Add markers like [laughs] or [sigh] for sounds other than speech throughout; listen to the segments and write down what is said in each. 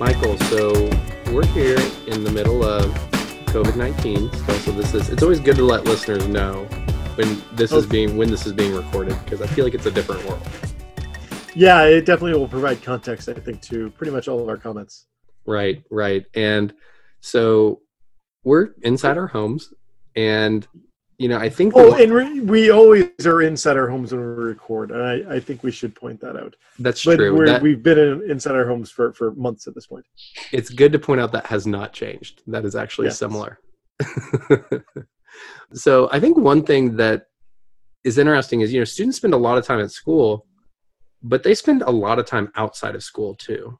Michael, so we're here in the middle of COVID nineteen still. So this is it's always good to let listeners know when this is oh. being when this is being recorded because I feel like it's a different world. Yeah, it definitely will provide context, I think, to pretty much all of our comments. Right, right. And so we're inside our homes and you know, I think. Oh, and we, we always are inside our homes when we record, and I, I think we should point that out. That's but true. That, we've been in, inside our homes for for months at this point. It's good to point out that has not changed. That is actually yes. similar. [laughs] so I think one thing that is interesting is you know students spend a lot of time at school, but they spend a lot of time outside of school too.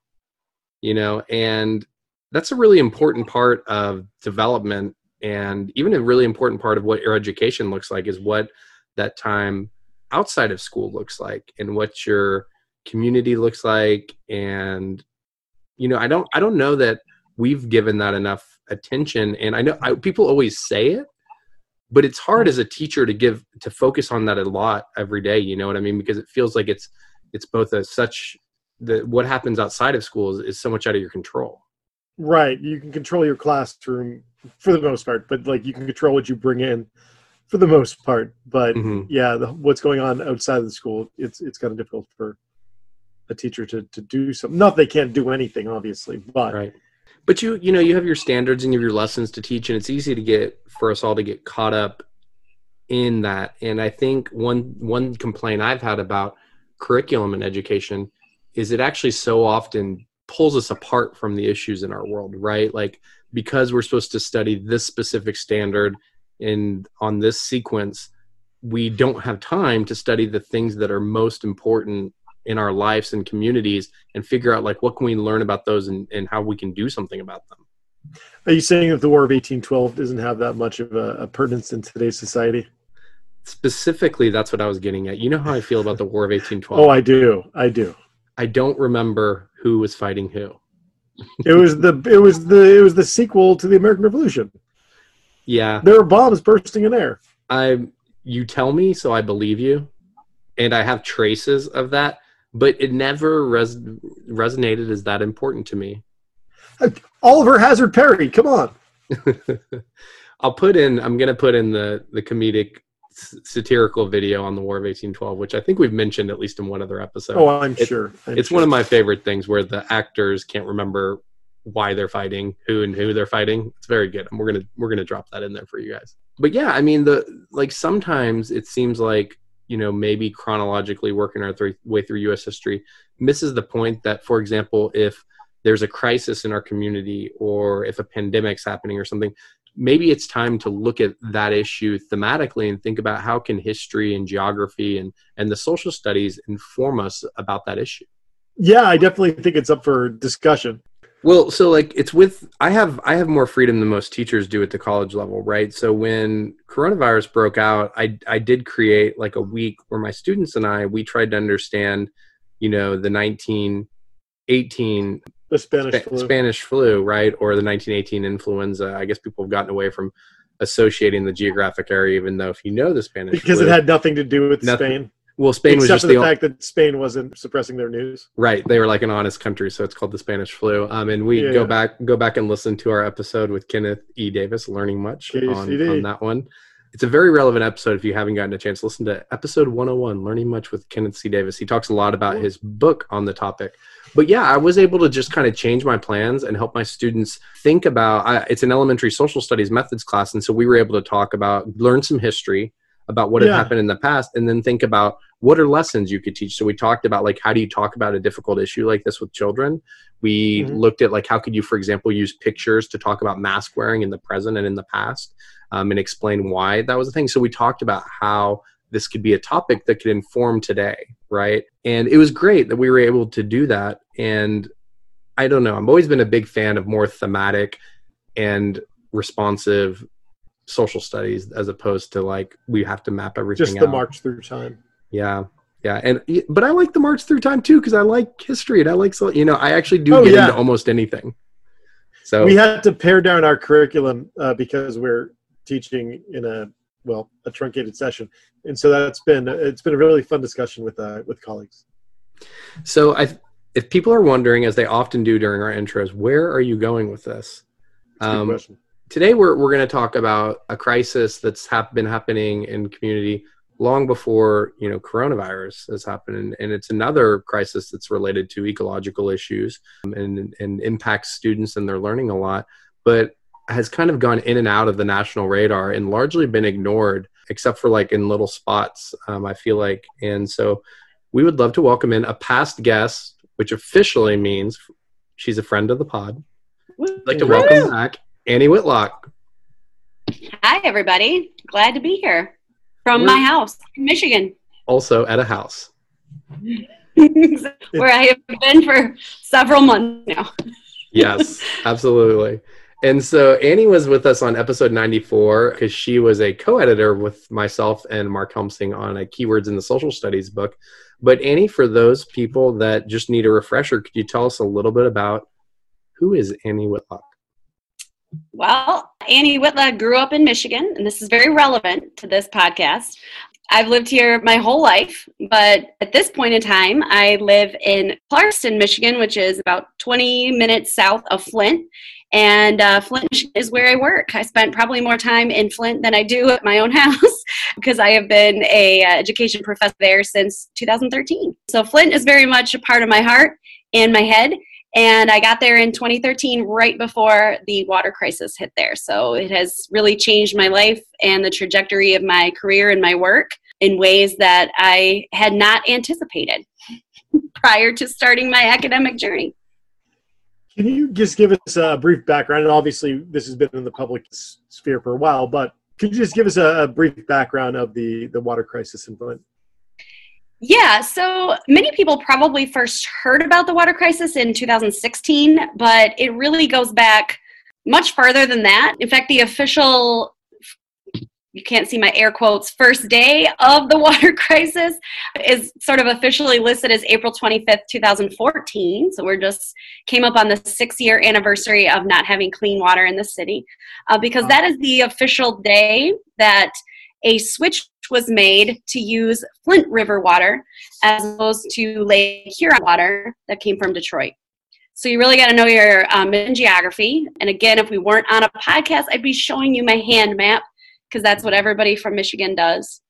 You know, and that's a really important part of development and even a really important part of what your education looks like is what that time outside of school looks like and what your community looks like. And you know i don't i don't know that we've given that enough attention. And i know I, people always say it but it's hard as a teacher to give to focus on that a lot every day you know what i mean? Because it feels like it's it's both a such that what happens outside of school is, is so much out of your control right you can control your classroom for the most part, but like you can control what you bring in for the most part. But mm-hmm. yeah, the, what's going on outside of the school, it's it's kind of difficult for a teacher to to do something. Not they can't do anything, obviously, but right. But you you know you have your standards and you have your lessons to teach, and it's easy to get for us all to get caught up in that. And I think one one complaint I've had about curriculum in education is it actually so often pulls us apart from the issues in our world, right? Like because we're supposed to study this specific standard and on this sequence we don't have time to study the things that are most important in our lives and communities and figure out like what can we learn about those and, and how we can do something about them. Are you saying that the war of 1812 doesn't have that much of a, a pertinence in today's society? Specifically that's what i was getting at. You know how i feel about the war of 1812 oh i do. I do i don't remember who was fighting who it was the it was the it was the sequel to the American Revolution. Yeah, there were bombs bursting in air. I you tell me, so I believe you, and I have traces of that, but it never res- resonated as that important to me. Oliver Hazard Perry, come on. [laughs] I'll put in. I'm gonna put in the the comedic satirical video on the War of 1812, which I think we've mentioned at least in one other episode. Oh, I'm it, sure. I'm it's sure. one of my favorite things where the actors can't remember why they're fighting, who and who they're fighting. It's very good. And we're gonna we're gonna drop that in there for you guys. But yeah, I mean the like sometimes it seems like you know maybe chronologically working our th- way through U.S. history misses the point that, for example, if there's a crisis in our community or if a pandemic's happening or something maybe it's time to look at that issue thematically and think about how can history and geography and and the social studies inform us about that issue. Yeah i definitely think it's up for discussion. Well so like it's with i have i have more freedom than most teachers do at the college level right? So when coronavirus broke out i i did create like a week where my students and i we tried to understand you know the 1918 the Spanish flu. Spanish flu, right, or the 1918 influenza. I guess people have gotten away from associating the geographic area, even though if you know the Spanish because flu, it had nothing to do with nothing, Spain. Well, Spain Except was just for the, the fact that Spain wasn't suppressing their news. Right, they were like an honest country, so it's called the Spanish flu. Um, and we yeah, go back go back and listen to our episode with Kenneth E. Davis, learning much on, on that one. It's a very relevant episode if you haven't gotten a chance. To listen to episode 101, Learning Much with Kenneth C. Davis. He talks a lot about his book on the topic but yeah, I was able to just kind of change my plans and help my students think about. I, it's an elementary social studies methods class, and so we were able to talk about, learn some history about what yeah. had happened in the past, and then think about what are lessons you could teach. So we talked about like how do you talk about a difficult issue like this with children. We mm-hmm. looked at like how could you, for example, use pictures to talk about mask wearing in the present and in the past, um, and explain why that was a thing. So we talked about how this could be a topic that could inform today, right? And it was great that we were able to do that. And I don't know. I've always been a big fan of more thematic and responsive social studies as opposed to like we have to map everything just the out. march through time yeah yeah and but i like the march through time too because i like history and i like so you know i actually do oh, get yeah. into almost anything so we had to pare down our curriculum uh, because we're teaching in a well a truncated session. And so that's been it's been a really fun discussion with uh, with colleagues. So i if people are wondering as they often do during our intros where are you going with this? Um, today we're, we're going to talk about a crisis that's hap- been happening in community long before you know coronavirus has happened. And, and it's another crisis that's related to ecological issues and, and impacts students and their learning a lot. But has kind of gone in and out of the national radar and largely been ignored except for like in little spots um, i feel like and so we would love to welcome in a past guest which officially means she's a friend of the pod I'd like to welcome back Annie Whitlock. Hi, everybody. Glad to be here from We're my house in Michigan. Also at a house. [laughs] Where I have been for several months now. yes, [laughs] absolutely. And so Annie was with us on episode 94 because she was a co editor with myself and Mark Helmsing on a Keywords in the Social Studies book. But Annie, for those people that just need a refresher, could you tell us a little bit about who is Annie Whitlock? Well, Annie Whitlock grew up in Michigan, and this is very relevant to this podcast. I've lived here my whole life, but at this point in time, I live in Clarkston, Michigan, which is about 20 minutes south of Flint. And uh, Flint is where I work. I spent probably more time in Flint than I do at my own [laughs] house because I have been a uh, education professor there since 2013. So Flint is very much a part of my heart and my head. And I got there in 2013, right before the water crisis hit there. So it has really changed my life and the trajectory of my career and my work in ways that I had not anticipated [laughs] prior to starting my academic journey. Can you just give us a brief background? And obviously, this has been in the public sphere for a while, but could you just give us a, brief background of the, the water crisis in Flint? Yeah, so many people probably first heard about the water crisis in 2016, but it really goes back much farther than that. In fact, the official you can't see my air quotes first day of the [laughs] water crisis is sort of officially listed as April 25th 2014 so we're just came up on the six year anniversary of not having clean water in the city uh, because that is the official day that a switch was made to use Flint River water as opposed to Lake Huron water that came from Detroit. So you really got to know your um, geography. And again, if we weren't on a podcast, I'd be showing you my hand map because that's what everybody from Michigan does.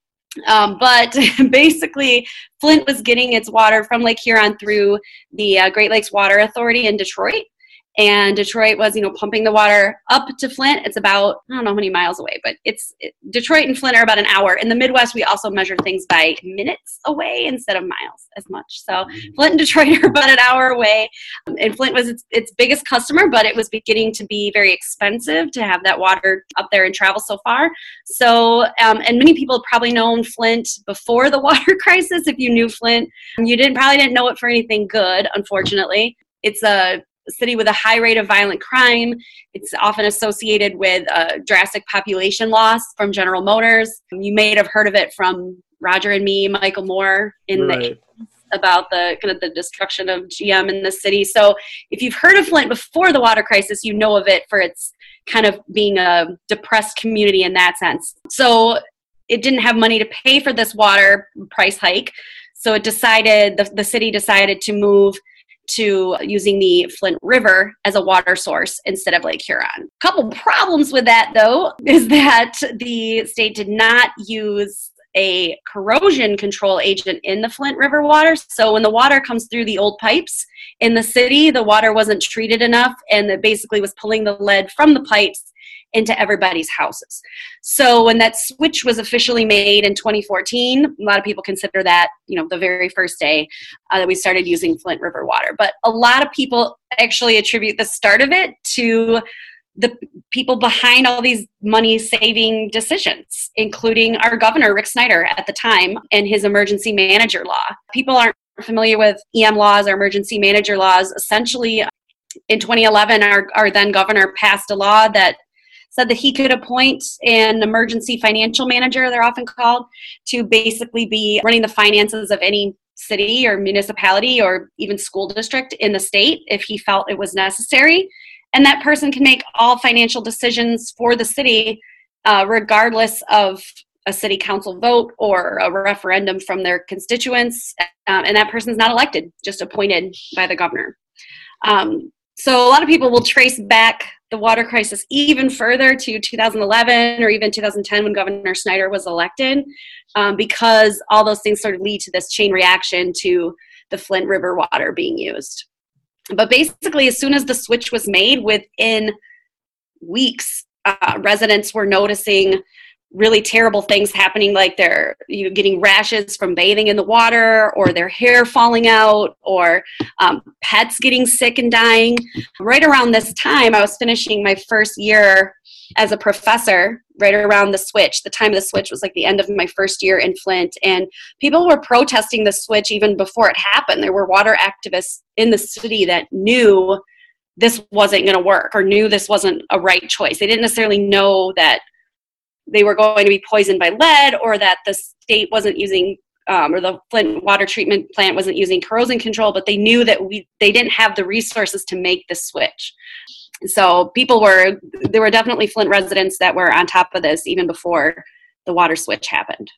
Um, but [laughs] basically, Flint was getting its water from Lake Huron through the uh, Great Lakes Water Authority in Detroit and Detroit was, you know, pumping the water up to Flint. It's about I don't know how many miles away, but it's it, Detroit and Flint are about an hour. In the Midwest, we also measure things by minutes away instead of miles as much. So mm-hmm. Flint and Detroit [laughs] are about an hour away, um, and Flint was its, its biggest customer, but it was beginning to be very expensive to have that water up there and travel so far. So, um, and many people have probably known Flint before the [laughs] water crisis. If you knew Flint, you didn't probably didn't know it for anything good, unfortunately. It's a city with a high rate of violent crime. It's often associated with a drastic population loss from General Motors. You may have heard of it from Roger and me, Michael Moore in right. the about the kind of the destruction of GM in the city. So if you've heard of Flint before the water crisis, you know of it for its kind of being a depressed community in that sense. So it didn't have money to pay for this water price hike. So it decided the, the city decided to move to using the Flint River as a water source instead of Lake Huron. A couple problems with that, though, [laughs] is that the state did not use a corrosion control agent in the Flint River water. So when the water comes through the old pipes in the city, the water wasn't treated enough and it basically was pulling the lead from the pipes into everybody's houses. So when that switch was officially made in 2014, a lot of people consider that, you know, the very first day uh, that we started using Flint River water. But a lot of people actually attribute the start of it to the people behind all these money saving decisions, including our governor, Rick Snyder, at the time, and his emergency manager law. People aren't familiar with EM laws or emergency manager laws. Essentially, in 2011, our, our then governor passed a law that said that he could appoint an emergency financial manager, they're often called, to basically be running the finances of any city or municipality or even school district in the state if he felt it was necessary. And that person can make all financial decisions for the city, uh, regardless of a city council vote or a referendum from their constituents. Um, and that person's not elected, just appointed by the governor. Um, so a lot of people will trace back the water crisis even further to 2011 or even 2010 when Governor Snyder was elected, um, because all those things sort of lead to this chain reaction to the Flint River water being used. But basically, as soon as the switch was made, within weeks, uh, residents were noticing really terrible things happening like they're you know getting rashes from bathing in the water or their hair falling out or um, pets getting sick and dying. Right around this time i was finishing my first year as a professor right around the switch. The time of the switch was like the end of my first year in flint and people were protesting the switch even before it happened. There were water activists in the city that knew this wasn't going to work or knew this wasn't a right choice. They didn't necessarily know that they were going to be poisoned by lead or that the state wasn't using um, or the Flint water treatment plant wasn't using corrosion control, but they knew that we they didn't have the resources to make the switch. So people were there were definitely Flint residents that were on top of this even before the water switch happened.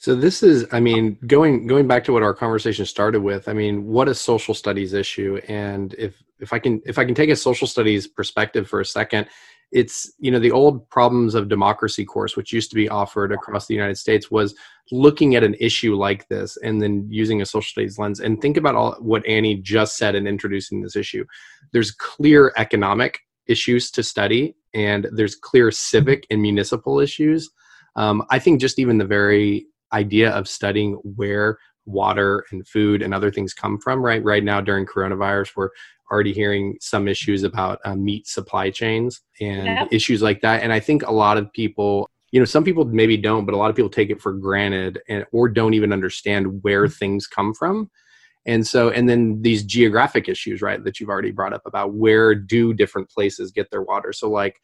So this is, I mean, going going back to what our conversation started with. I mean, what a social studies issue, and if if I can if I can take a social studies perspective for a second, it's you know the old problems of democracy course which used to be offered across the united states was looking at an issue like this and then using a social studies lens and think about all what annie just said in introducing this issue. There's clear economic issues to study and there's clear civic and municipal issues. Um, i think just even the very idea of studying where water and food and other things come from right right now during coronavirus we're already hearing some issues about uh, meat supply chains and issues like that. And I think a lot of people, you know, some people maybe don't, but a lot of people take it for granted and or don't even understand where mm-hmm. things come from. And so, and then these geographic issues, right, that you've already brought up about where do different places get their water. So, like,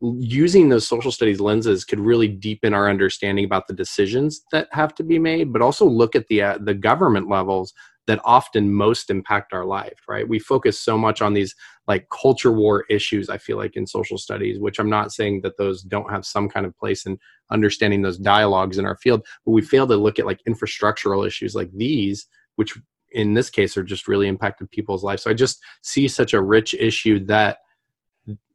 using those social studies lenses could really deepen our understanding about the decisions that have to be made but also look at the uh, the government levels that often most impact our life right? We focus so much on these like culture war issues i feel like in social studies which i'm not saying that those don't have some kind of place in understanding those dialogues in our field but we fail to look at like infrastructural issues like these which in this case are just really impacted people's lives. So i just see such a rich issue that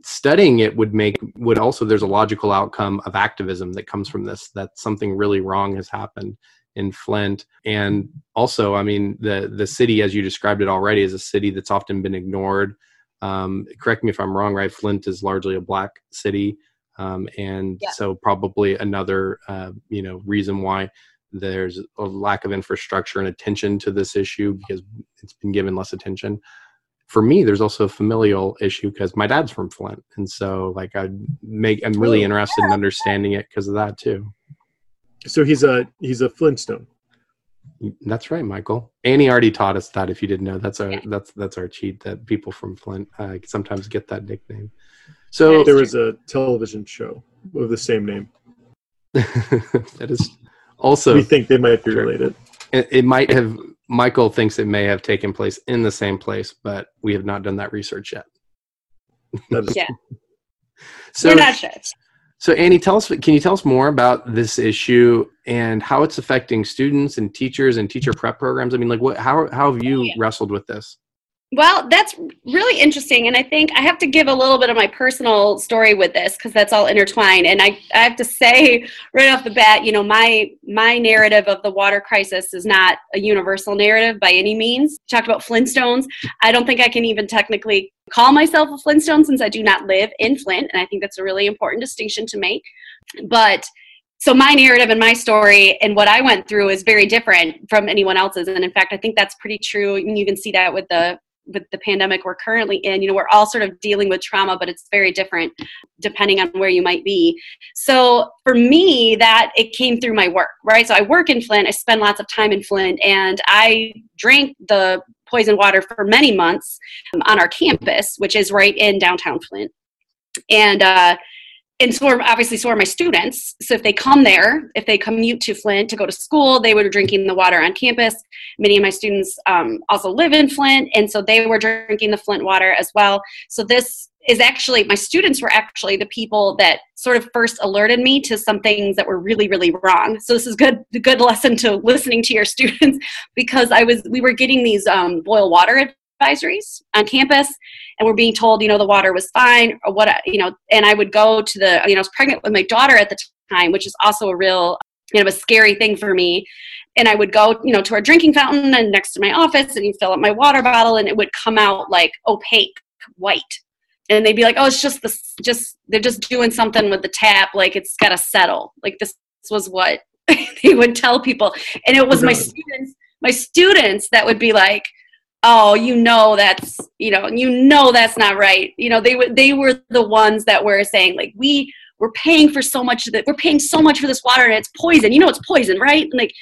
studying it would make would also there's a logical outcome of activism that comes from this that something really wrong has happened in Flint. And also, I mean, the the city, as you described it already, is a city that's often been ignored. Um, correct me if I'm wrong, right? Flint is largely a black city, um, and yeah. so probably another uh, you know reason why there's a lack of infrastructure and attention to this issue because it's been given less attention. For me, there's also a familial issue because my dad's from Flint, and so like I make I'm really interested in understanding it because of that too. So he's a he's a Flintstone. That's right, Michael. Annie already taught us that. If you didn't know, that's our yeah. that's that's our cheat that people from Flint uh, sometimes get that nickname. So there was a television show of the same name. [laughs] that is also. We think they might be related. It, it, might have. Michael thinks it may have taken place in the same place, but we have not done that research yet. That is, yeah. [laughs] so, We're not sure. So, Annie, tell us. Can you tell us more about this issue and how it's affecting students and teachers and teacher prep programs? I mean, like, what? How how have you oh, wrestled with this? Well, that's really interesting. And I think I have to give a little bit of my personal story with this because that's all intertwined. And I, I have to say right off the bat, you know, my my narrative of the water crisis is not a universal narrative by any means. Talked about Flintstones. I don't think I can even technically call myself a Flintstone since I do not live in Flint. And I think that's a really important distinction to make. But so my narrative and my story and what I went through is very different from anyone else's. And in fact, I think that's pretty true. And you can see that with the with the pandemic we're currently in you know we're all sort of dealing with trauma but it's very different depending on where you might be so for me that it came through my work right so i work in flint i spend lots of time in flint and i drank the poison water for many months um, on our campus, which is right in downtown Flint. And uh, and so are, obviously so are my students. So if they come there if they commute to flint to go to school they were drinking the water on campus. Many of my students um, also live in flint and so they were drinking the flint water as well. So this is actually my students were actually the people that sort of first alerted me to some things that were really really wrong. So this is good good lesson to listening to your [laughs] students because i was we were getting these um, boil water advisories on campus and we're being told you know the water was fine or what you know and i would go to the you know i was pregnant with my daughter at the time which is also a real you know a scary thing for me. And i would go you know to our drinking fountain and next to my office and you fill up my water bottle and it would come out like opaque white. And they'd be like oh it's just this just they're just doing something with the tap like it's got to settle. Like this was what [laughs] they would tell people. And it was my students my students that would be like oh you know that's you know you know that's not right. You know they were they were the ones that were saying like we we're paying for so much that we're paying so much for this water and it's poison. You know it's poison right? And like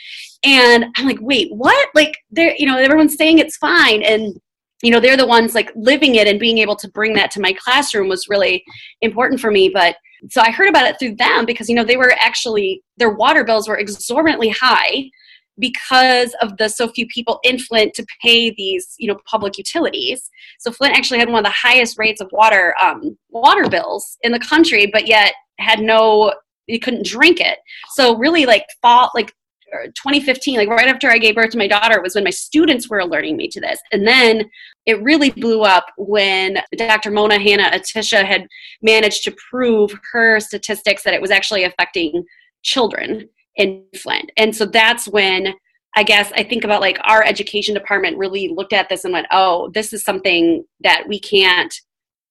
and i'm like wait what? Like they're you know everyone's saying it's fine. And you know they're the ones like living it and being able to bring that to my classroom was really important for me. But so i heard about it through them because you know they were actually their water bills were exorbitantly high because of the so few people in Flint to pay these, you know, public utilities. So Flint actually had one of the highest rates of water um, water bills in the country, but yet had no, you couldn't drink it. So really, like fall, like er, 2015, like right after I gave birth to my daughter, was when my students were alerting me to this. And then it really blew up when Dr. Mona Hanna Attisha had managed to prove her statistics that it was actually affecting children in Flint. And so that's when I guess I think about like our education department really looked at this and went, oh, this is something that we can't,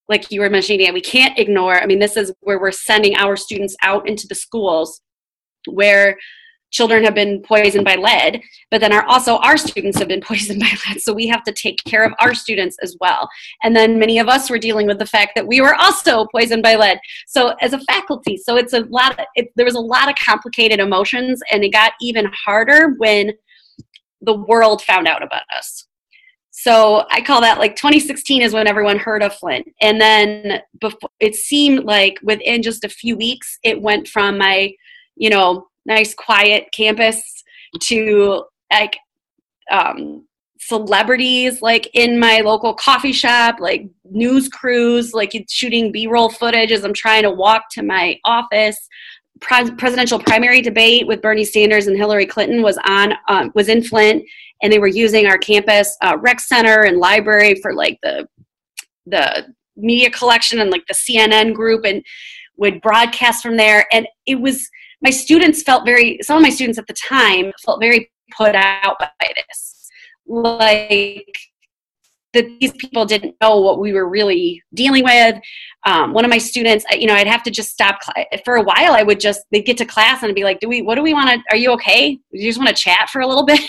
like you were mentioning, we can't ignore. I mean, this is where we're sending our students out into the schools where children have been poisoned by lead but then our also our students have been [laughs] poisoned by lead. So we have to take care of our students as well. And then many of us were dealing with the fact that we were also [laughs] poisoned by lead. So as a faculty so it's a lot of, it, there was a lot of complicated emotions and it got even harder when the world found out about us. So I call that like 2016 is when everyone heard of Flint. And then before it seemed like within just a few weeks, it went from my, you know, nice quiet campus to like um, celebrities like in my local coffee shop like news crews like shooting b-roll footage as i'm trying to walk to my office. Pre- presidential primary debate with bernie sanders and hillary clinton was on um, was in flint and they were using our campus uh, rec center and library for like the the media collection and like the cnn group and would broadcast from there. And it was my students felt very some of my students at the time felt very put out by this. Like that these people didn't know what we were really dealing with. Um, one of my students you know i'd have to just stop for a while i would just they'd get to class and I'd be like do we what do we want to are you okay? Do you just want to chat for a little bit?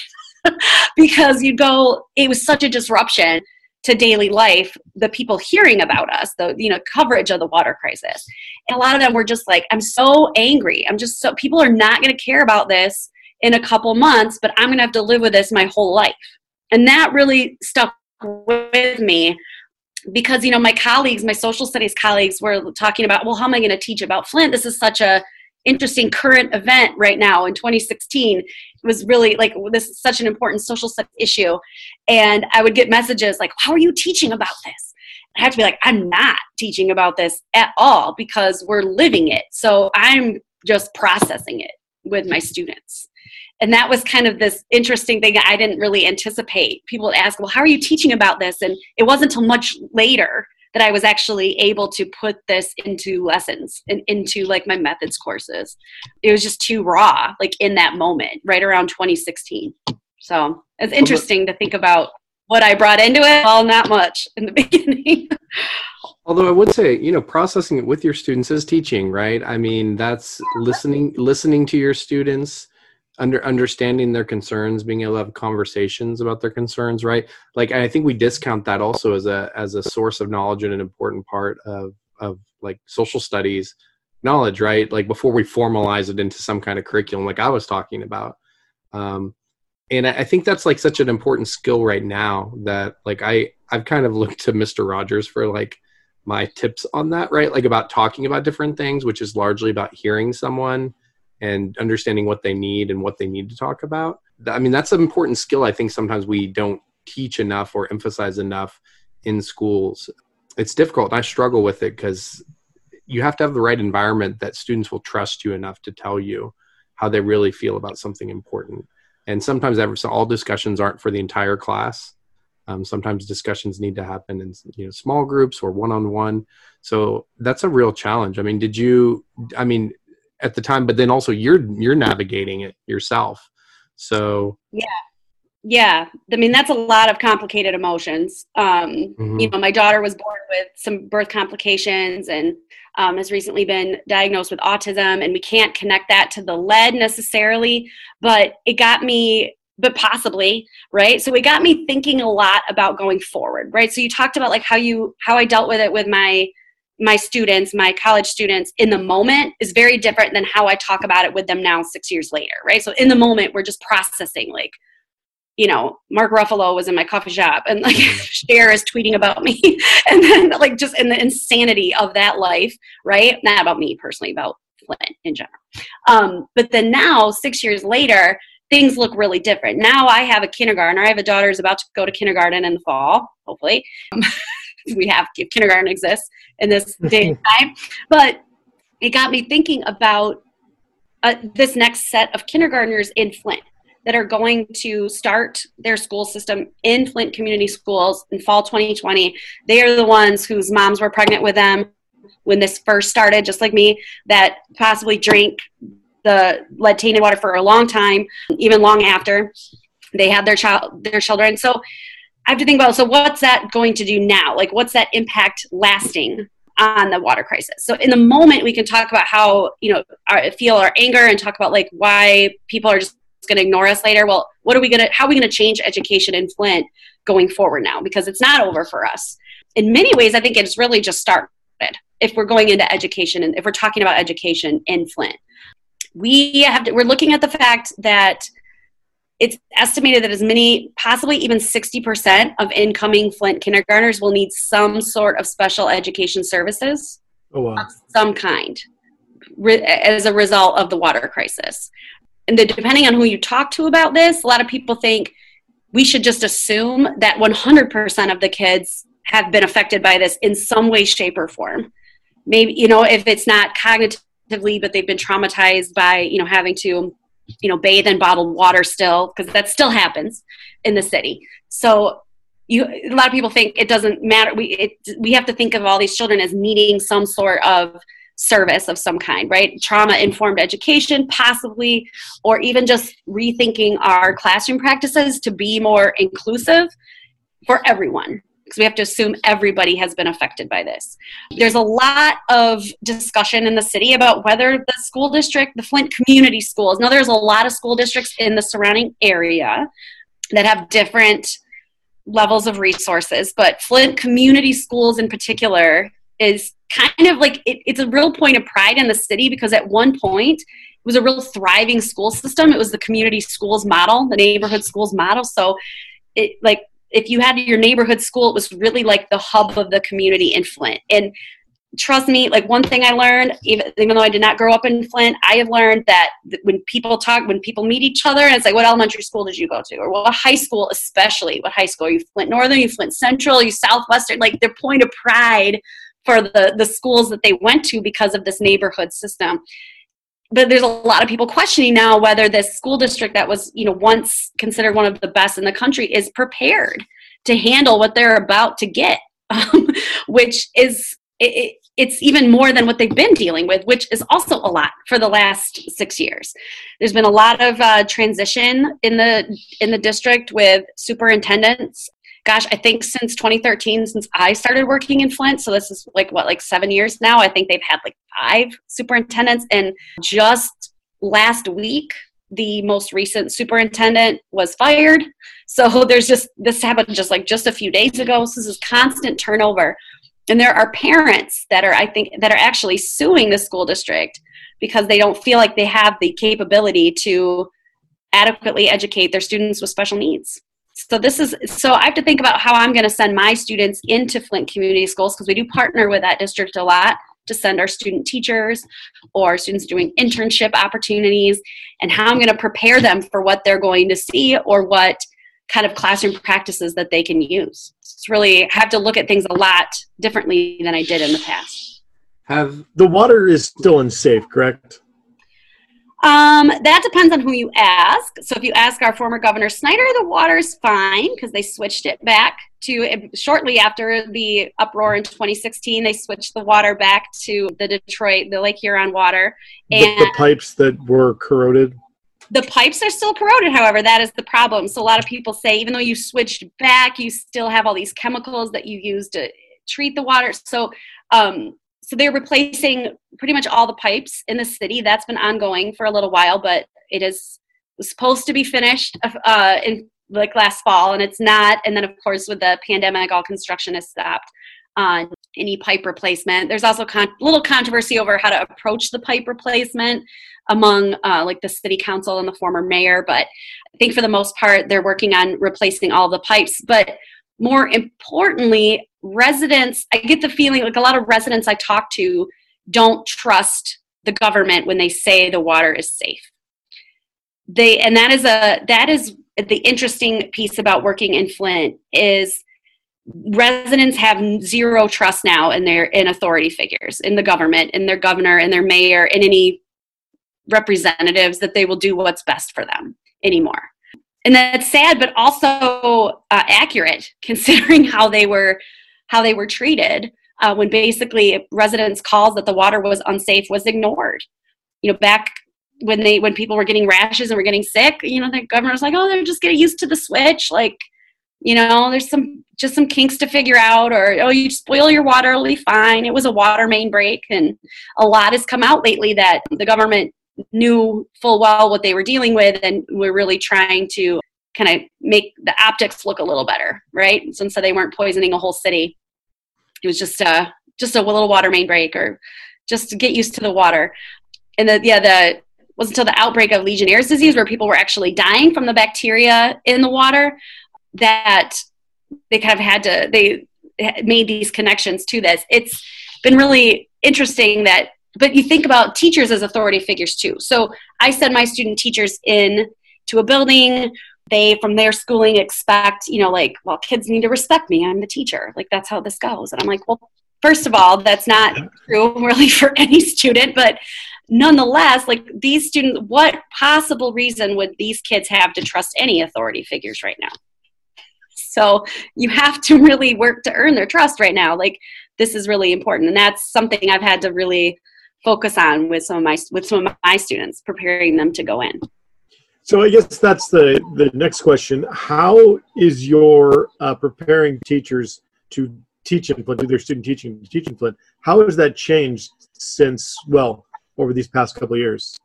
[laughs] Because you go it was such a disruption to daily life the people hearing about us the you know coverage of the water crisis. And a lot of them were just like i'm so angry. I'm just so people are not going to care about this in a couple months but i'm going to have to live with this my whole life. And that really stuck with me because you know my colleagues my social studies colleagues were talking about well how am i going to teach about flint? This is such a interesting current event right now in 2016 it was really like this is such an important social issue. And i would get messages like how are you teaching about this? I have to be like i'm not teaching about this at all because we're living it. So i'm just processing it with my students. And that was kind of this interesting thing i didn't really anticipate. People would ask well how are you teaching about this? And it wasn't until much later that I was actually able to put this into lessons and into like my methods courses. It was just too raw, like in that moment, right around 2016. So it's interesting to think about what I brought into it. Well, not much in the [laughs] beginning. Although I would say, you know, processing it with your students is teaching, right? I mean, that's listening, listening to your students, under understanding their concerns being able to have conversations about their concerns right like i think we discount that also as a as a source of knowledge and an important part of of like social studies knowledge right like before we formalize it into some kind of curriculum like i was talking about um and I think that's like such an important skill right now that like I I've kind of looked to Mr. Rogers for like my tips on that, right? Like about talking about different things, which is largely about hearing someone and understanding what they need and what they need to talk about. I mean, that's an important skill I think sometimes we don't teach enough or emphasize enough in schools. It's difficult. I struggle with it because you have to have the right environment that students will trust you enough to tell you how they really feel about something important. And sometimes all discussions aren't for the entire class. Um, sometimes discussions need to happen in you know small groups or one on one. So that's a real challenge. I mean, did you? I mean, at the time, but then also you're you're navigating it yourself. So yeah, yeah. I mean, that's a lot of complicated emotions. Um, mm-hmm. You know, my daughter was born with some birth complications and um, has recently been diagnosed with autism, and we can't connect that to the lead necessarily, but it got me but possibly right so it got me thinking a lot about going forward right so you talked about like how you how i dealt with it with my my students my college students in the moment is very different than how i talk about it with them now six years later right so in the moment we're just processing like you know mark ruffalo was in my coffee shop and like [laughs] Cher is tweeting about me [laughs] and then like just in the insanity of that life right not about me personally about flint in general um, but then now six years later things look really different. Now I have a kindergartner. I have a daughter who's about to go to kindergarten in the fall, hopefully. [laughs] [laughs] we have kindergarten exists in this day and [laughs] time. But it got me thinking about uh, this next set of kindergartners in Flint that are going to start their school system in Flint Community Schools in fall 2020. They are the ones whose moms were pregnant with them when this first started, just like me, that possibly drink the lead tainted water for a long time, even long after they had their child their children. So I have to think about so what's that going to do now? Like what's that impact lasting on the water crisis? So in the moment we can talk about how, you know, our, feel our anger and talk about like why people are just going to ignore us later. Well, what are we going to how are we going to change education in Flint going forward now because it's not over for us. In many ways I think it's really just started if we're going into education and if we're talking about education in Flint we have to, we're looking at the fact that it's estimated that as many, possibly even 60% of incoming Flint kindergartners will need some sort of special education services oh, wow. of some kind re- as a result of the water crisis. And the, depending on who you talk to about this, a lot of people think we should just assume that 100% of the kids have been affected by this in some way, shape, or form. Maybe, you know, if it's not cognitively, but they've been traumatized by you know having to you know bathe in bottled water still because that still happens in the city. So you a lot of people think it doesn't matter. We it, we have to think of all these children as needing some sort of service of some kind right? Trauma informed education possibly or even just rethinking our classroom practices to be more inclusive for everyone because we have to assume everybody has been affected by this. There's a lot of discussion in the city about whether the school district, the Flint community schools, now there's a lot of school districts in the surrounding area that have different levels of resources, but Flint community schools in particular is kind of like it, it's a real point of pride in the city because at one point it was a real thriving school system. It was the community schools model, the neighborhood schools model. So it like if you had your neighborhood school, it was really like the hub of the community in Flint. And trust me, like one thing I learned, even, even though I did not grow up in Flint, I have learned that when people talk, when people meet each other, and it's like, what elementary school did you go to? Or what high school, especially, what high school? Are you Flint Northern, you Flint Central, you Southwestern? Like their point of pride for the, the schools that they went to because of this neighborhood system but there's a lot of people questioning now whether this school district that was you know once considered one of the best in the country is prepared to handle what they're about to get [laughs] um, which is it, it's even more than what they've been dealing with which is also a lot for the last six years. There's been a lot of uh, transition in the in the district with superintendents gosh, I think since 2013, since I started working in Flint, so this is like what, like seven years now, I think they've had like five superintendents. And just last week, the most recent superintendent was fired. So there's just, this happened just like just a few days ago. So this is constant turnover. And there are parents that are, I think, that are actually suing the school district because they don't feel like they have the capability to adequately educate their students with special needs. So this is so I have to think about how I'm going to send my students into Flint Community Schools because we do partner with that district a lot to send our student teachers or students doing internship opportunities and how I'm going to prepare them for what they're going to see or what kind of classroom practices that they can use. It's really I have to look at things a lot differently than I did in the past. Have the water is still unsafe, correct? Um, that depends on who you ask. So if you ask our former governor Snyder, the water's fine because they switched it back to shortly after the uproar in 2016. They switched the water back to the Detroit, the Lake Huron water, and the, the pipes that were corroded. The pipes are still corroded, however, that is the problem. So a lot of people say even though you switched back, you still have all these chemicals that you use to treat the water. So um, so they're replacing pretty much all the pipes in the city. That's been ongoing for a little while, but it is supposed to be finished uh, in like last fall, and it's not. And then, of course, with the pandemic, all construction is stopped on any pipe replacement. There's also a con- little controversy over how to approach the pipe replacement among uh, like the city council and the former mayor, but I think for the most part, they're working on replacing all the pipes. But more importantly, residents, I get the feeling like a lot of residents I talk to don't trust the government when they say the water is safe. They and that is a that is the interesting piece about working in Flint is residents have zero trust now in their in authority figures in the government in their governor and their mayor in any representatives that they will do what's best for them anymore and that's sad but also uh, accurate [laughs] considering how they were how they were treated uh, when basically residents calls that the water was unsafe was ignored. You know back when they when people were getting rashes and were getting sick you know the governor was like oh they're just getting used to the switch like you know there's some just some kinks to figure out or oh you spoil your water it'll be fine. It was a water main break and a lot has come out lately that the government knew full well what they were dealing with and we're really trying to kind of make the optics look a little better right? So they weren't poisoning a whole city. It was just a just a little water main break or just to get used to the water. And the yeah the was until the outbreak of Legionnaire's disease where people were actually dying from the bacteria in the water that they kind of had to they made these connections to this. It's been really interesting that but you think about teachers as authority figures too. So i send my student teachers in to a building they from their schooling expect you know like well kids need to respect me. I'm the teacher. Like that's how this goes. And i'm like well first of all that's not true [laughs] really for any student. But nonetheless like these students what possible reason would these kids have to trust any authority figures right now? So you have to really work to earn their trust right now. Like this is really important. And that's something i've had to really focus on with some of my with some of my students preparing them to go in so I guess that's the the next question. How is your uh, preparing teachers to teach in Flint, do their student teaching to teach in Flint? How has that changed since well over these past couple of years?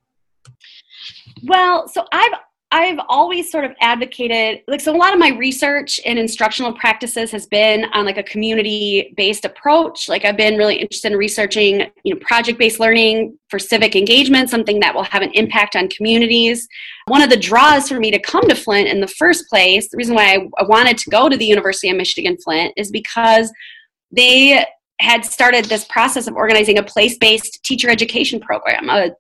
Well, so I've I've always sort of advocated like so a lot of my research and instructional practices has been on like a community based approach. Like I've been really interested in researching you know project based learning for civic engagement something that will have an impact on communities. One of the draws for me to come to Flint in the first place the reason why I, wanted to go to the University of Michigan Flint is because they had started this process of organizing a place based teacher education program, a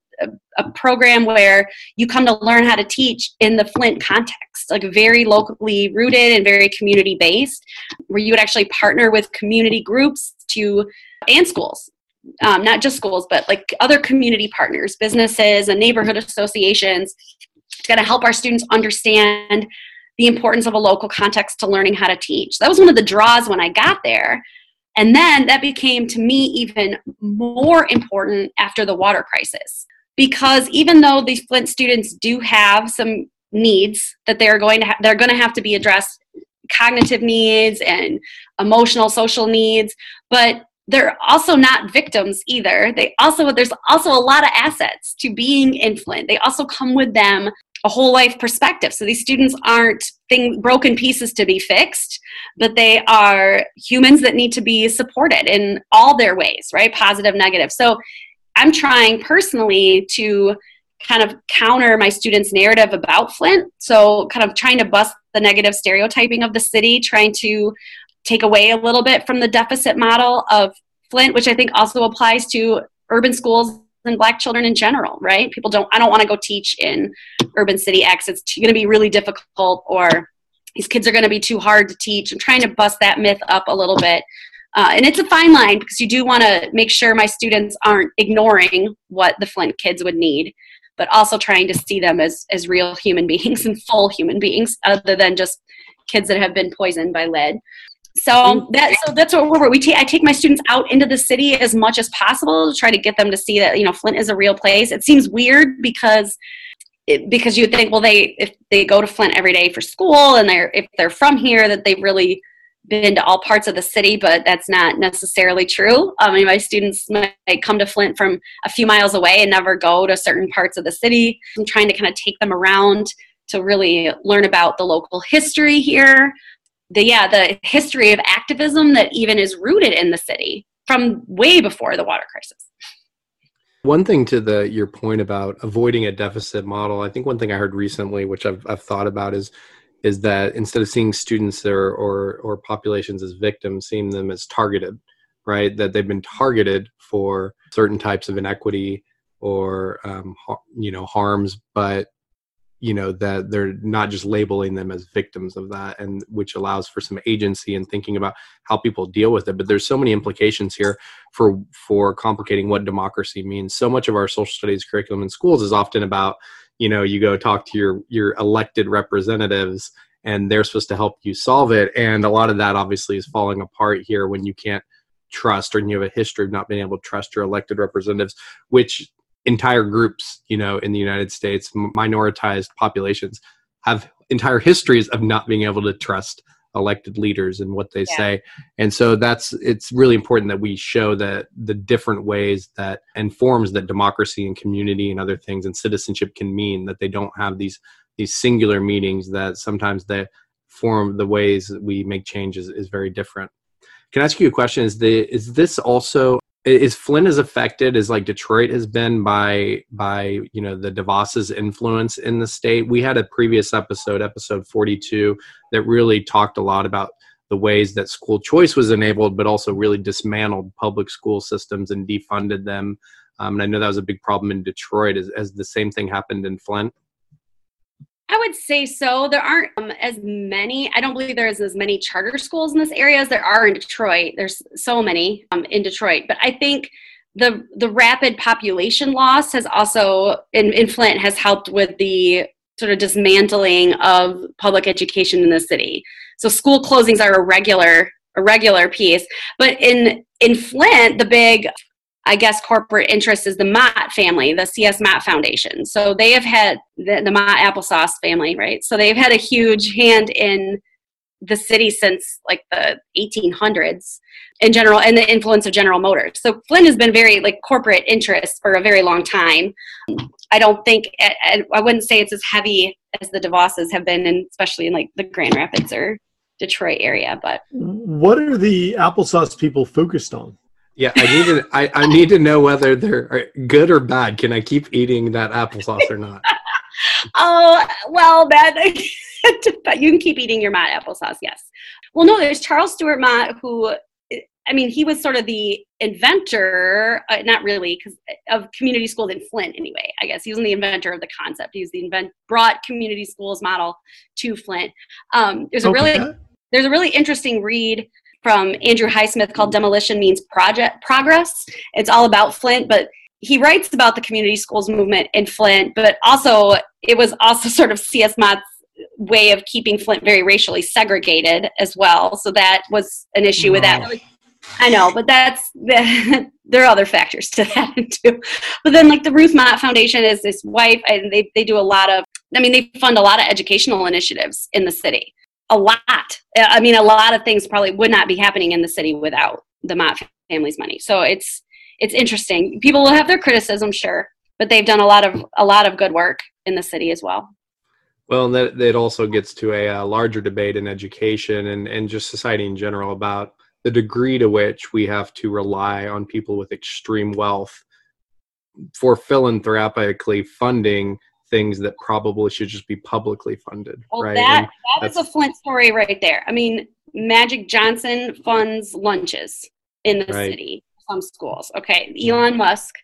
a, program where you come to learn how to teach in the Flint context, like very locally rooted and very community based, where you would actually partner with community groups to and schools. Um, not just schools, but like other community partners, businesses, and neighborhood associations. It's going to help our students understand the importance of a local context to learning how to teach. That was one of the draws when I got there. And then that became to me even more important after the water crisis because even though these Flint students do have some needs that they're going to ha- they're going to have to be addressed cognitive needs and emotional social needs but they're also not victims either. They also there's also a lot of assets to being in flint. They also come with them a whole life perspective. So these students aren't thing, broken pieces to be fixed but they are humans that need to be supported in all their ways right? Positive negative. So I'm trying personally to kind of counter my students' narrative about Flint. So, kind of trying to bust the negative stereotyping of the city, trying to take away a little bit from the deficit model of Flint, which I think also applies to urban schools and black children in general, right? People don't, I don't want to go teach in urban city X. It's going to be really difficult, or these kids are going to be too hard to teach. I'm trying to bust that myth up a little bit. Uh, and it's a fine line because you do want to make sure my students aren't ignoring what the Flint kids would need, but also trying to see them as, as real human [laughs] beings and full human beings other than just kids that have been poisoned by lead. So that so that's what we're we take I take my students out into the city as much as possible to try to get them to see that you know Flint is a real place. It seems weird because it, because you think well they if they go to Flint every day for school and they're if they're from here that they've really been to all parts of the city, but that's not necessarily true. Um, I mean, my students might come to Flint from a few miles away and never go to certain parts of the city. I'm trying to kind of take them around to really learn about the local history here, the yeah the history of activism that even is rooted in the city from way before the water crisis one thing to the your point about avoiding a deficit model i think one thing i heard recently which i've, I've thought about is is that instead of seeing students or, or or populations as victims seeing them as targeted right? That they've been targeted for certain types of inequity or um, you know harms but you know that they're not just labeling them as victims of that and which allows for some agency and thinking about how people deal with it. But there's so many implications here for for complicating what democracy means. So much of our social studies curriculum in schools is often about you know you go talk to your your elected representatives and they're supposed to help you solve it. And a lot of that obviously is falling apart here when you can't trust or you have a history of not being able to trust your elected representatives which entire groups, you know, in the United States, minoritized populations have entire histories of not being able to trust elected leaders and what they yeah. say. And so that's it's really important that we show that the different ways that and forms that democracy and community and other things and citizenship can mean that they don't have these these singular meanings that sometimes they form the ways that we make changes is very different. Can I ask you a question? Is the is this also is Flint as affected as like Detroit has been by by you know the DeVos's influence in the state? We had a previous episode, episode 42, that really talked a lot about the ways that school choice was enabled, but also really dismantled public school systems and defunded them. Um, and I know that was a big problem in Detroit. As, as the same thing happened in Flint? I would say so. There aren't um, as many. I don't believe there's as many charter schools in this area as there are in Detroit. There's so many um, in Detroit, but I think the the rapid population loss has also in, in Flint has helped with the sort of dismantling of public education in the city. So school closings are a regular a regular piece, but in in Flint, the big I guess corporate interest is the Mott family, the CS Mott Foundation. So they have had the, the Mott applesauce family, right? So they've had a huge hand in the city since like the 1800s in general and the influence of general motors so flint has been very like corporate interest for a very long time i don't think i wouldn't say it's as heavy as the devosses have been and especially in like the grand rapids or detroit area but what are the applesauce people focused on yeah, I need to. I, I need to know whether they're good or bad. Can I keep eating that applesauce or not? [laughs] oh well, that [laughs] you can keep eating your Mott applesauce. Yes. Well, no, there's Charles Stewart Mott, who I mean, he was sort of the inventor, uh, not really, because of community schools in Flint. Anyway, I guess he was the inventor of the concept. He was the invent brought community schools model to Flint. Um, there's a okay. really there's a really interesting read from Andrew Highsmith called Demolition Means Project Progress. It's all about Flint, but he writes about the community schools movement in Flint, but also it was also [laughs] sort of C.S. Mott's way of keeping Flint very racially segregated as well. So that was an issue with that. I know, but that's [laughs] there are other factors to [laughs] that too. But then, like the Ruth Mott Foundation is this wife, and they they do a lot of. I mean, they fund a lot of educational initiatives in the city a lot. Uh, I mean, a lot of things probably would not be happening in the city without the Mott family's money. So it's it's interesting. People will have their criticism, sure, but they've done a lot of a lot of good work in the city as well. Well, and that it also gets to a, a larger debate in education and and just society in general about the degree to which we have to rely on people with extreme wealth for philanthropically funding things that probably should just be publicly funded. Well, right? that, that is a Flint story right there. I mean, Magic Johnson funds lunches in the right. city, some schools. Okay, Elon Musk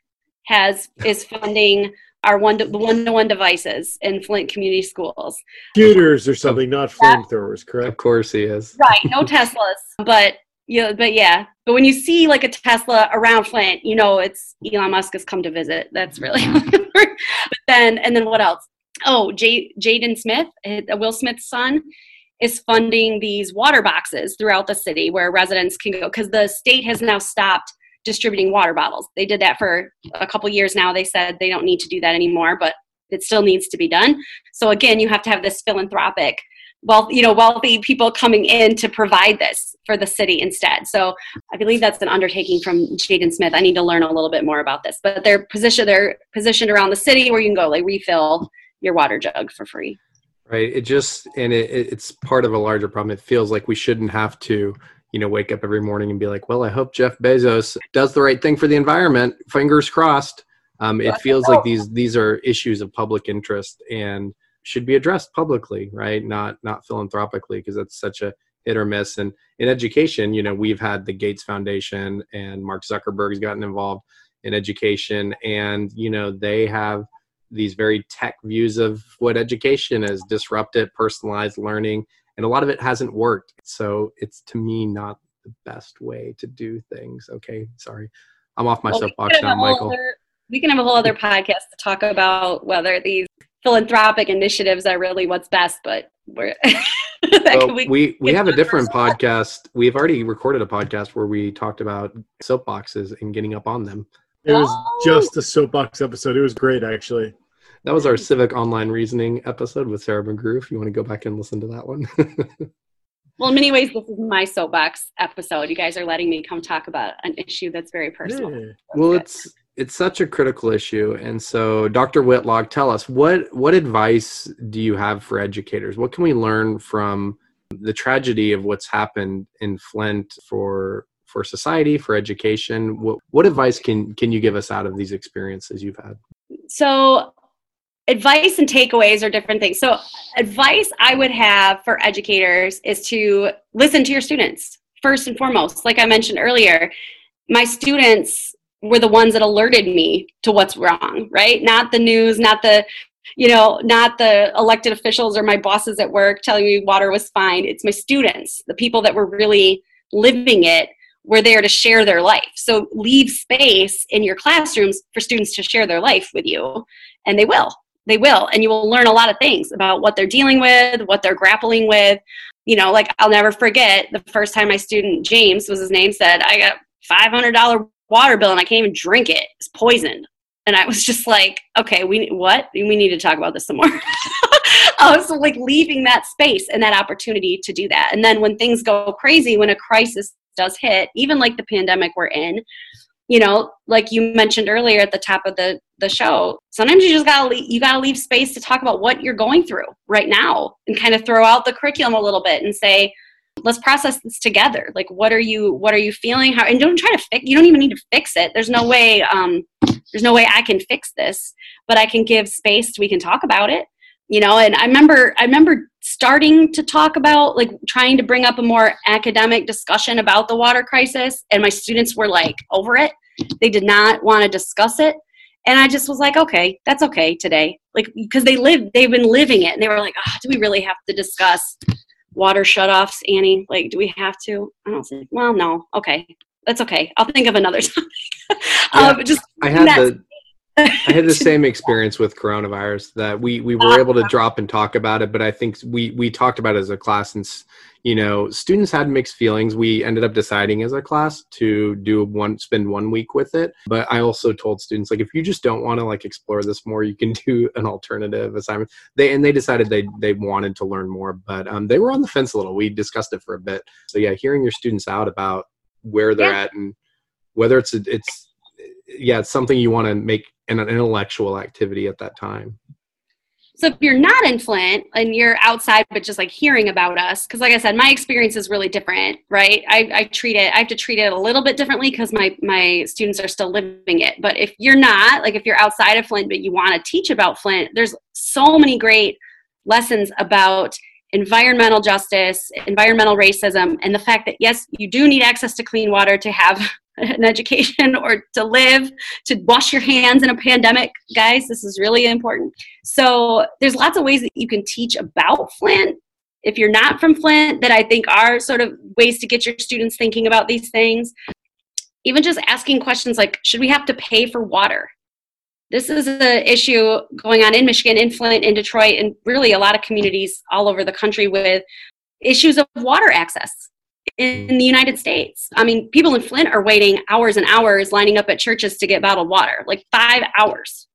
has is funding our one to, the one to one devices in Flint community schools. Computers or something, not flamethrowers, correct? Of course he is. Right, no [laughs] Teslas, but yeah, but yeah. But when you see like a Tesla around Flint, you know it's Elon Musk has come to visit. That's really. [laughs] Mm-hmm. but then and then what else? Oh, J- Jaden Smith, uh, Will Smith's son, is funding these water boxes throughout the city where residents can go because the state has now stopped distributing water bottles. They did that for a couple years now. They said they don't need to do that anymore, but it still needs to be done. So again, you have to have this philanthropic well, you know, wealthy people coming in to provide this for the city instead. So I believe that's an undertaking from Jaden Smith. I need to learn a little bit more about this, but they're positioned they're positioned around the city where you can go like refill your water jug for free. Right. It just and it, it's part of a larger problem. It feels like we shouldn't have to you know wake up every morning and be like well i hope jeff bezos does the right thing for the environment fingers crossed um, it feels like these these are issues of public interest and should be addressed publicly right? Not not philanthropically because that's such a hit or miss. And in education you know we've had the gates foundation and mark zuckerberg's gotten involved in education. And you know they have these very tech views of what education is disrupted personalized learning. And a lot of it hasn't worked. So it's to me not the best way to do things. Okay sorry. I'm off my well, soapbox now michael. other, we can have a whole other podcast to talk about whether these philanthropic initiatives are really what's best but we're [laughs] well, we we, we have a different podcast we've already recorded a podcast where we talked about soapboxes and getting up on them it was oh. just a soapbox episode it was great actually that was our civic online reasoning episode with Sarah McGrew. If you want to go back and listen to that one. [laughs] well, in many ways, this is my soapbox episode. You guys are letting me come talk about an issue that's very personal. Yeah. Well, good. it's it's such a critical issue, and so Dr. Whitlock, tell us what what advice do you have for educators? What can we learn from the tragedy of what's happened in Flint for for society, for education? What what advice can can you give us out of these experiences you've had? So advice and takeaways are different things. So, advice I would have for educators is to listen to your students first and foremost. Like I mentioned earlier, my students were the ones that alerted me to what's wrong, right? Not the news, not the you know, not the elected officials or my bosses at work telling me water was fine. It's my students, the people that were really living it were there to share their life. So leave space in your classrooms for students to share their life with you, and they will they will and you will learn a lot of things about what they're dealing with what they're grappling with you know like i'll never forget the first time my student james was his name said i got $500 water bill and i can't even drink it. It's poisoned. And i was [laughs] just like okay we what? We need to talk about this some more. [laughs] I was like leaving that space and that opportunity to do that. And then when things go crazy when a crisis does hit even like the pandemic we're in you know like you mentioned earlier at the top of the the show sometimes you just gotta leave, you gotta leave space to talk about what you're going through right now and kind of throw out the curriculum a little bit and say let's process this together. Like what are you what are you feeling? How and don't try to fix you don't even need to fix it. There's no way um there's no way i can fix this but i can give space. We can talk about it you know? And i remember i remember starting to talk about like trying to bring up a more academic discussion about the water crisis and my students were like over it. They did not want to discuss it. And i just was like okay that's okay today. Like because they live they've been living it and they were like oh, do we really have to discuss water shutoffs annie? Like do we have to? I don't think well no. Okay. That's okay. I'll think of another [laughs] topic. Yeah, um, just i had the I had the [laughs] same experience with coronavirus that we we were able to drop and talk about it, but I think we we talked about it as a class and you know students had mixed feelings. We ended up deciding as a class to do one spend one week with it, but I also told students like if you just don't want to like explore this more, you can [laughs] do an alternative assignment. They and they decided they they wanted to learn more, but um, they were on the fence a little. We discussed it for a bit. So yeah, hearing your students out about where they're yeah. at and whether it's a, it's yeah, it's something you want to make an intellectual activity at that time. So if you're not in Flint and you're outside, but just like hearing about us, because like I said, my experience is really different, right? I, I treat it, I have to treat it a little bit differently because my my students are still living it. But if you're not, like if you're outside of Flint, but you want to teach about Flint, there's so many great lessons about environmental justice, environmental racism, and the fact that yes, you do need access to clean water to have an education or to live, to wash your hands in a pandemic. Guys, this is really important. So there's lots of ways that you can teach about Flint. If you're not from Flint, that I think are sort of ways to get your students thinking about these things. Even just asking questions like, should we have to pay for water? This is an issue going on in Michigan, in Flint, in Detroit, and really a lot of communities all over the country with issues of water access in the United States. I mean, people in Flint are waiting hours and hours lining up at churches to get bottled water, like five hours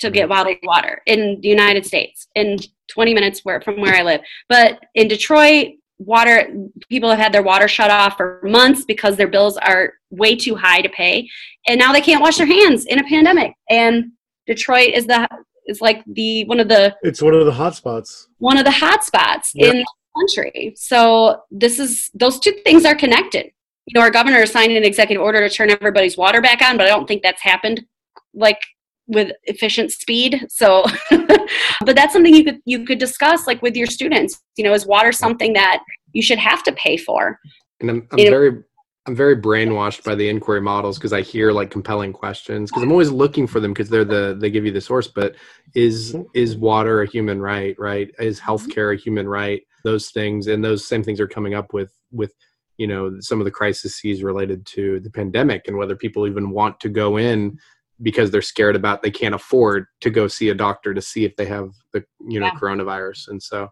to get bottled water in the United States in 20 minutes where, from where I live. But in Detroit, water people have had their water shut off for months because their bills are way too high to pay and now they can't wash their hands in a pandemic and detroit is the is like the one of the it's one of the hot spots one of the hot spots yep. in country. So this is those two things are connected. You know, our governor signed an executive order to turn everybody's water back on, but I don't think that's happened like with efficient speed. So [laughs] but that's something you could you could discuss like with your students. You know, is water something that you should have to pay for? And I'm, I'm very know? I'm very brainwashed by the inquiry models because I hear like compelling questions because I'm always looking for them because they're the they give you the source. But is mm-hmm. is water a human right? Right? Is healthcare a human right? Those things and those same things are coming up with with you know some of the crises related to the pandemic and whether people even want to go in because they're scared about they can't afford to go see a doctor to see if they have the you know yeah. coronavirus and so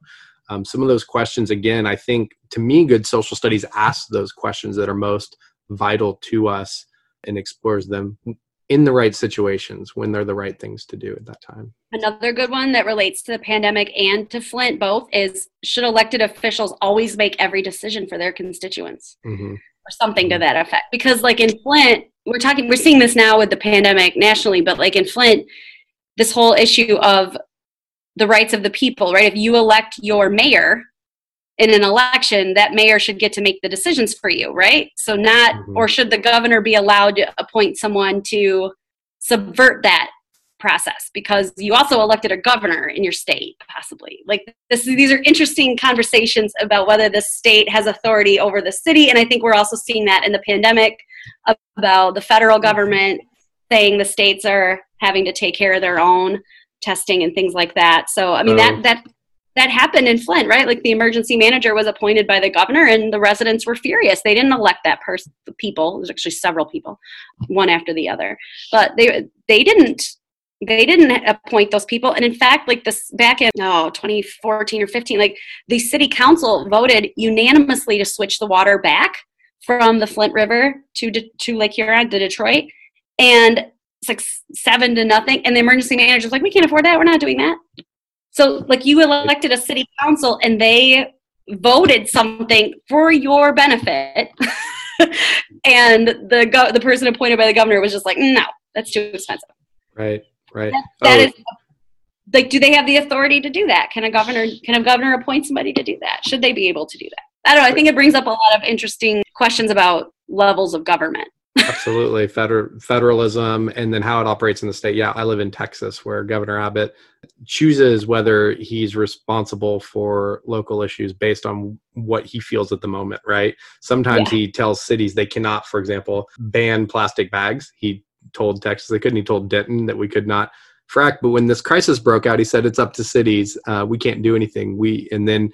um, some of those questions again i think to me good social studies asks those questions that are most vital to us and explores them in the right situations when they're the right things to do at that time. Another good one that relates to the pandemic and to Flint both is should elected officials always make every decision for their constituents? Mm-hmm. Or something to that effect. Because like in Flint, we're talking we're seeing this now with the pandemic nationally, but like in Flint, this whole issue of the rights of the people, right? If you elect your mayor, in an election, that mayor should get to make the decisions for you, right? So, not, mm-hmm. or should the governor be allowed to appoint someone to subvert that process because you also elected a governor in your state possibly like this these are interesting conversations about whether the state has authority over the city and i think we're also seeing that in the pandemic about the federal mm-hmm. government saying the states are having to take care of their own testing and things like that so i mean that that that happened in Flint, right? Like the emergency manager was appointed by the governor, and the residents were furious. They didn't elect that person. The people, there's actually several people, one after the other, but they they didn't they didn't appoint those people. And in fact, like this back in no 2014 or 15, like the city council voted unanimously to switch the water back from the Flint River to to Lake Huron to Detroit, and it's like seven to nothing. And the emergency manager manager's like, we can't afford that. We're not doing that. So, like, you elected a city council and they voted something for your benefit. [laughs] and the go- the person appointed by the governor was just like, no, that's too expensive. Right, right. that, that oh. is, like, do they have the authority to do that? Can a governor can a governor appoint somebody to do that? Should they be able to do that? I don't know. I think it brings up a lot of interesting questions about levels of government. Absolutely, Feder- federalism, and then how it operates in the state. Yeah, I live in Texas, where Governor Abbott chooses whether he's responsible for local issues based on what he feels at the moment. Right? Sometimes yeah. he tells cities they cannot, for example, ban plastic bags. He told Texas they couldn't. He told Denton that we could not frack. But when this crisis broke out, he said it's up to cities. Uh, we can't do anything. We and then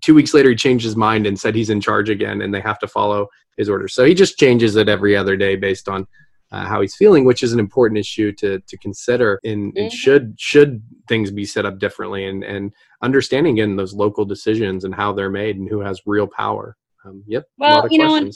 two weeks later he changed his mind and said he's in charge again and they have to follow his orders so he just changes it every other day based on uh, how he's feeling which is an important issue to to consider and, and mm-hmm. should should things be set up differently and and understanding again those local decisions and how they're made and who has real power. Um, yep well you know it,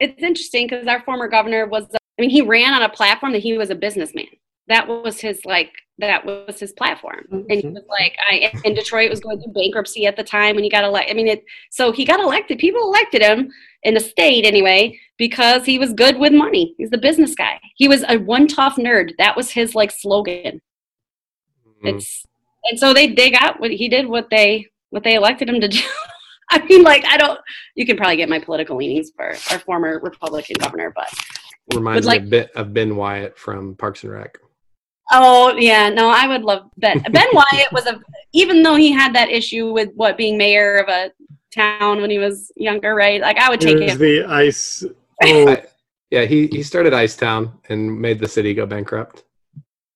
it's interesting because our former governor was i mean he ran on a platform that he was a businessman. That was his like that was his platform. Mm-hmm. and he was like i in detroit was going through bankruptcy at the time when he got elected i mean it so he got elected. People elected him in the state anyway because he was good with money he's the business guy he was a one tough nerd that was his like slogan mm-hmm. it's and so they they got what he did what they what they elected him to do. [laughs] I mean, like I don't. You can probably get my political leanings for our former Republican governor, but reminds like, me a bit of Ben Wyatt from Parks and Rec. Oh yeah, no, I would love Ben. Ben [laughs] Wyatt was a even though he had that issue with what being mayor of a town when he was younger, right? Like I would take him. The ice. [laughs] Oh. I, yeah, he he started Ice Town and made the city go bankrupt.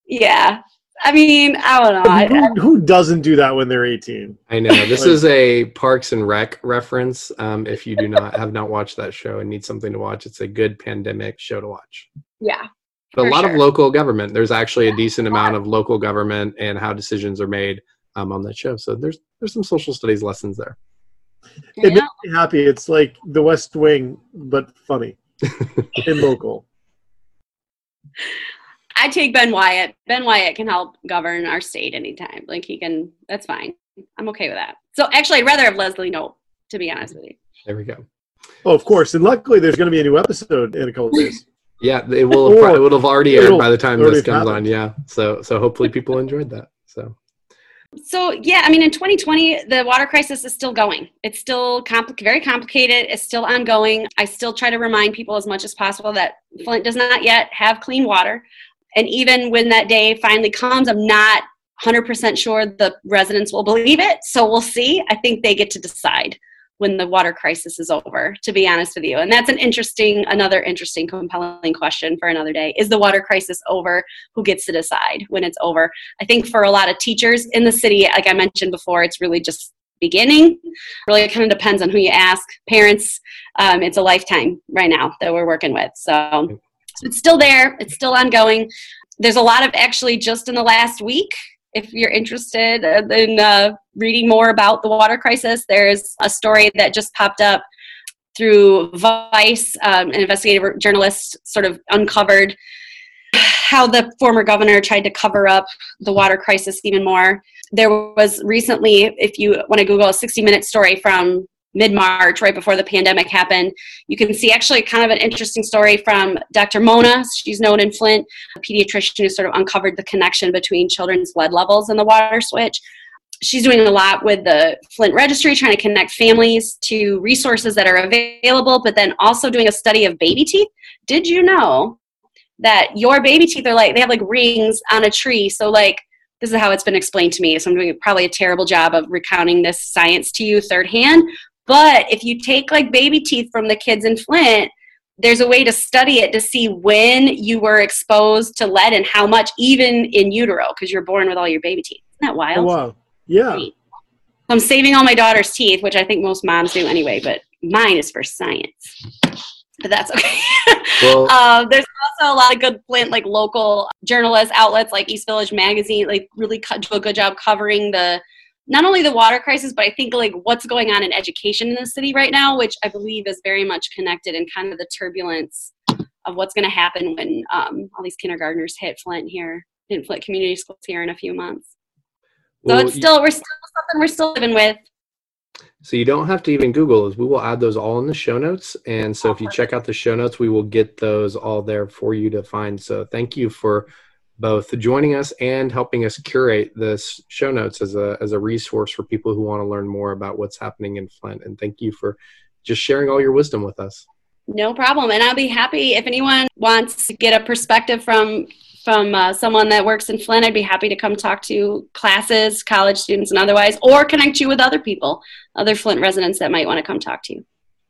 Yeah, I mean, I don't know. Who, who, doesn't do that when they're 18? I know. This [laughs] like, is a Parks and Rec reference. Um, if you do not have not watched that show and need something to watch, it's a good pandemic show to watch. Yeah. But a lot sure. of local government. There's actually a decent amount of local government and how decisions are made um, on that show. So there's there's some social studies lessons there. It makes me happy. It's like The West Wing, but funny [laughs] and local. I take Ben Wyatt. Ben Wyatt can help govern our state anytime. Like he can. That's fine. I'm okay with that. So actually, I'd rather have Leslie Knope, to be honest with you. There we go. Oh, of course, and luckily, there's going to be a new episode in a couple days. [laughs] yeah, it will. Have, it would have already aired by the time this comes happened. on. Yeah, so so hopefully people enjoyed that. So. So yeah, I mean, in 2020, the water crisis is still going. It's still compl- very complicated. It's still ongoing. I still try to remind people as much as possible that Flint does not yet have clean water. And even when that day finally comes, I'm not 100% sure the residents will believe it. So we'll see. I think they get to decide when the water crisis is over, to be honest with you. And that's an interesting, another interesting, compelling question for another day. Is the water crisis over? Who gets to decide when it's over? I think for a lot of teachers in the city, like I mentioned before, it's really just beginning. Really kind of depends on who you ask. Parents, um, it's a lifetime right now that we're working with. So so it's still there, it's still ongoing. There's a lot of actually just in the last week. If you're interested in uh, reading more about the water crisis, there's a story that just popped up through Vice. Um, an investigative journalist sort of uncovered how the former governor tried to cover up the water crisis even more. There was recently, if you want to Google a 60 minute story from mid March, right before the pandemic happened. You can see actually kind of an interesting story from Dr. Mona. She's known in Flint, a pediatrician who sort of uncovered the connection between children's blood levels and the water switch. She's doing a lot with the Flint Registry, trying to connect families to resources that are available, but then also doing a study of baby teeth. Did you know that your baby teeth are like, they have like rings on a tree? So, like, this is how it's been explained to me. So I'm doing probably a terrible job of recounting this science to you third hand. But if you take like baby teeth from the kids in Flint, there's a way to study it to see when you were exposed to lead and how much, even in utero, because you're born with all your baby teeth. Isn't that wild? Oh, wow. Yeah. I'm saving all my daughter's teeth, which I think most moms do anyway, but mine is for science. But that's okay. [laughs] Well, uh, there's also a lot of good Flint, like local journalists, outlets like East Village Magazine, like really do a good job covering the not only the water crisis, but I think like what's going on in education in the city right now, which I believe is very much connected in kind of the turbulence of what's going to happen when um, all these kindergartners hit Flint here, in Flint Community Schools here in a few months. So well, it's still we're still something we're still living with. So you don't have to even Google those. We will add those all in the show notes. And so if you check out the show notes, we will get those all there for you to find. So thank you for both joining us and helping us curate this show notes as a as a resource for people who want to learn more about what's happening in Flint. And thank you for just sharing all your wisdom with us. No problem, and I'll be happy if anyone wants to get a perspective from from uh, someone that works in Flint. I'd be happy to come talk to classes, college students, and otherwise, or connect you with other people, other Flint residents that might want to come talk to you.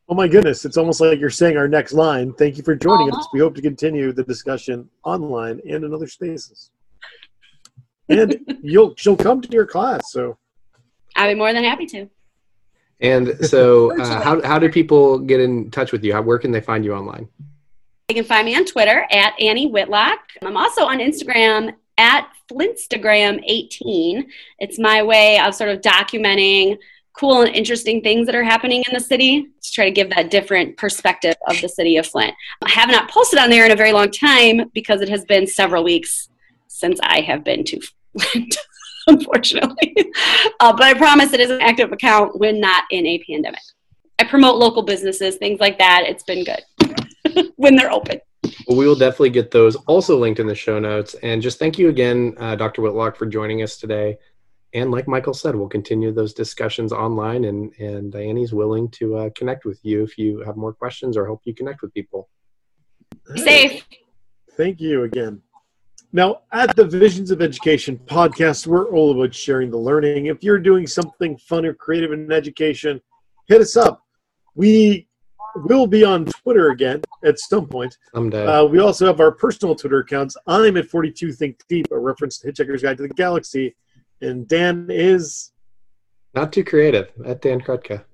Oh my goodness, it's almost like you're saying our next line. Thank you for joining us. We hope to continue the discussion online and in other spaces. And [laughs] you'll she'll come to your class, so I'll be more than happy to. And so, uh, how how do people get in touch with you? How, where can they find you online? They can find me on Twitter at Annie Whitlock. I'm also on Instagram at Flintstagram18. It's my way of sort of documenting cool and interesting things that are happening in the city to try to give that different perspective of the city of Flint. I have not posted on there in a very long time because it has been several weeks since I have been to Flint, [laughs] unfortunately. Uh, but I promise it is an active account when not in a pandemic. I promote local businesses, things like that. It's been good [laughs] when they're open. Well, we will definitely get those also linked in the show notes. And just thank you again, uh, Dr. Whitlock, for joining us today. And like Michael said, we'll continue those discussions online, and and Diane's willing to uh, connect with you if you have more questions or help you connect with people. Safe. Thank you again. Now, at the Visions of Education podcast, we're all about sharing the learning. If you're doing something fun or creative in education, hit us up. We will be on Twitter again at some point. Someday. Uh, we also have our personal Twitter accounts. I'm at 42 Think Deep, a reference to Hitchhiker's Guide to the Galaxy, and Dan is not too creative at Dan Krutka.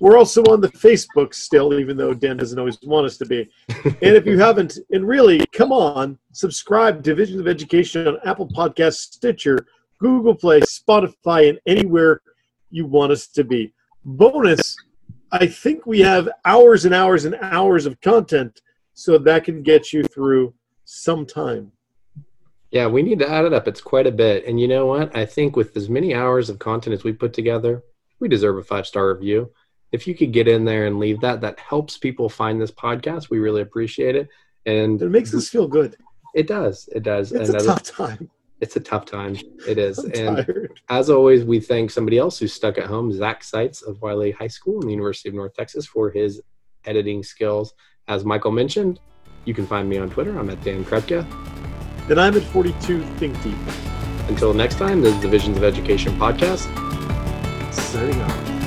We're also on the Facebook still, even though Dan doesn't always want us to be. and if you [laughs] haven't, and really, come on, subscribe to Visions of Education on Apple Podcasts, Stitcher, Google Play, Spotify, and anywhere you want us to be. Bonus, I think we have hours and hours and hours of content, so that can get you through some time. Yeah, we need to add it up. It's quite a bit. And you know what? I think with as many hours of content as we put together, we deserve a five star review if you could get in there and leave that, that helps people find this podcast. We really appreciate it. And it makes us feel good. It does. It does. It's a tough time. It's a tough time. It is. And tired. as always, we thank somebody else who's stuck at home, Zach Seitz of Wylie High School and the University of North Texas, for his editing skills. As Michael mentioned, you can find me on Twitter. I'm at Dan Krutka. And I'm at 42 Think Deep. Until next time, this is the Visions of Education podcast. Signing off.